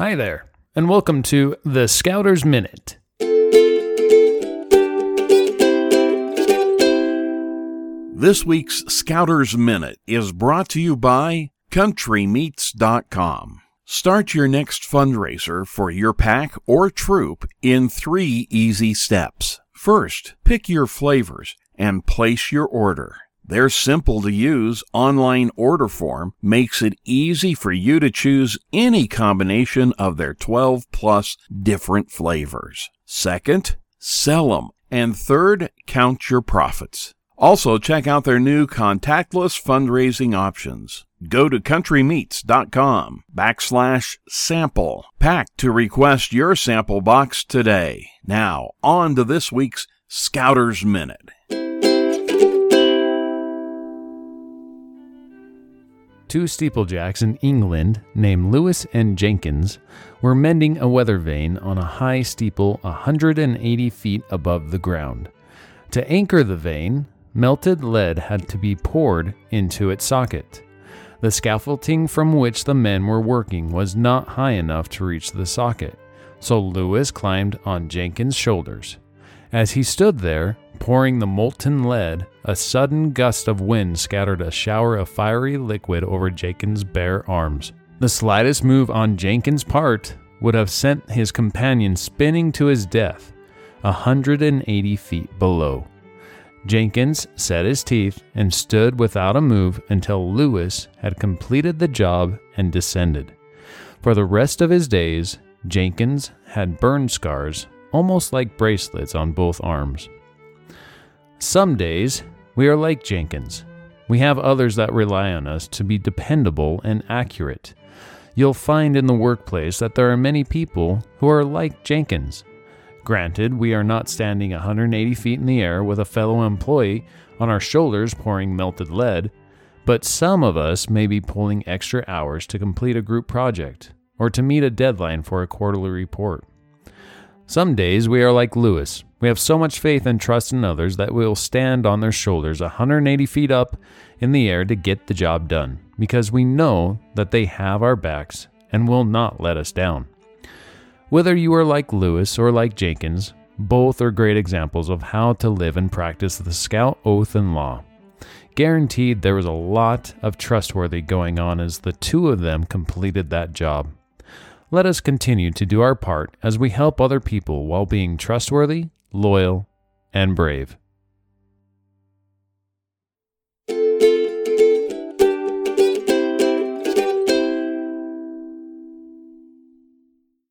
Hi there, and welcome to the Scouters Minute. This week's Scouters Minute is brought to you by CountryMeats.com. Start your next fundraiser for your pack or troop in three easy steps. First, pick your flavors and place your order. Their simple to use online order form makes it easy for you to choose any combination of their 12 plus different flavors. Second, sell them. And third, count your profits. Also, check out their new contactless fundraising options. Go to countrymeats.com backslash sample pack to request your sample box today. Now, on to this week's Scouter's Minute. Two steeplejacks in England, named Lewis and Jenkins, were mending a weather vane on a high steeple 180 feet above the ground. To anchor the vane, melted lead had to be poured into its socket. The scaffolding from which the men were working was not high enough to reach the socket, so Lewis climbed on Jenkins' shoulders. As he stood there, pouring the molten lead, a sudden gust of wind scattered a shower of fiery liquid over Jenkins' bare arms. The slightest move on Jenkins' part would have sent his companion spinning to his death, a 180 feet below. Jenkins set his teeth and stood without a move until Lewis had completed the job and descended. For the rest of his days, Jenkins had burn scars almost like bracelets on both arms. Some days, we are like Jenkins. We have others that rely on us to be dependable and accurate. You'll find in the workplace that there are many people who are like Jenkins. Granted, we are not standing 180 feet in the air with a fellow employee on our shoulders pouring melted lead, but some of us may be pulling extra hours to complete a group project or to meet a deadline for a quarterly report. Some days we are like Lewis. We have so much faith and trust in others that we will stand on their shoulders 180 feet up in the air to get the job done, because we know that they have our backs and will not let us down. Whether you are like Lewis or like Jenkins, both are great examples of how to live and practice the Scout oath and law. Guaranteed there was a lot of trustworthy going on as the two of them completed that job. Let us continue to do our part as we help other people while being trustworthy, loyal, and brave.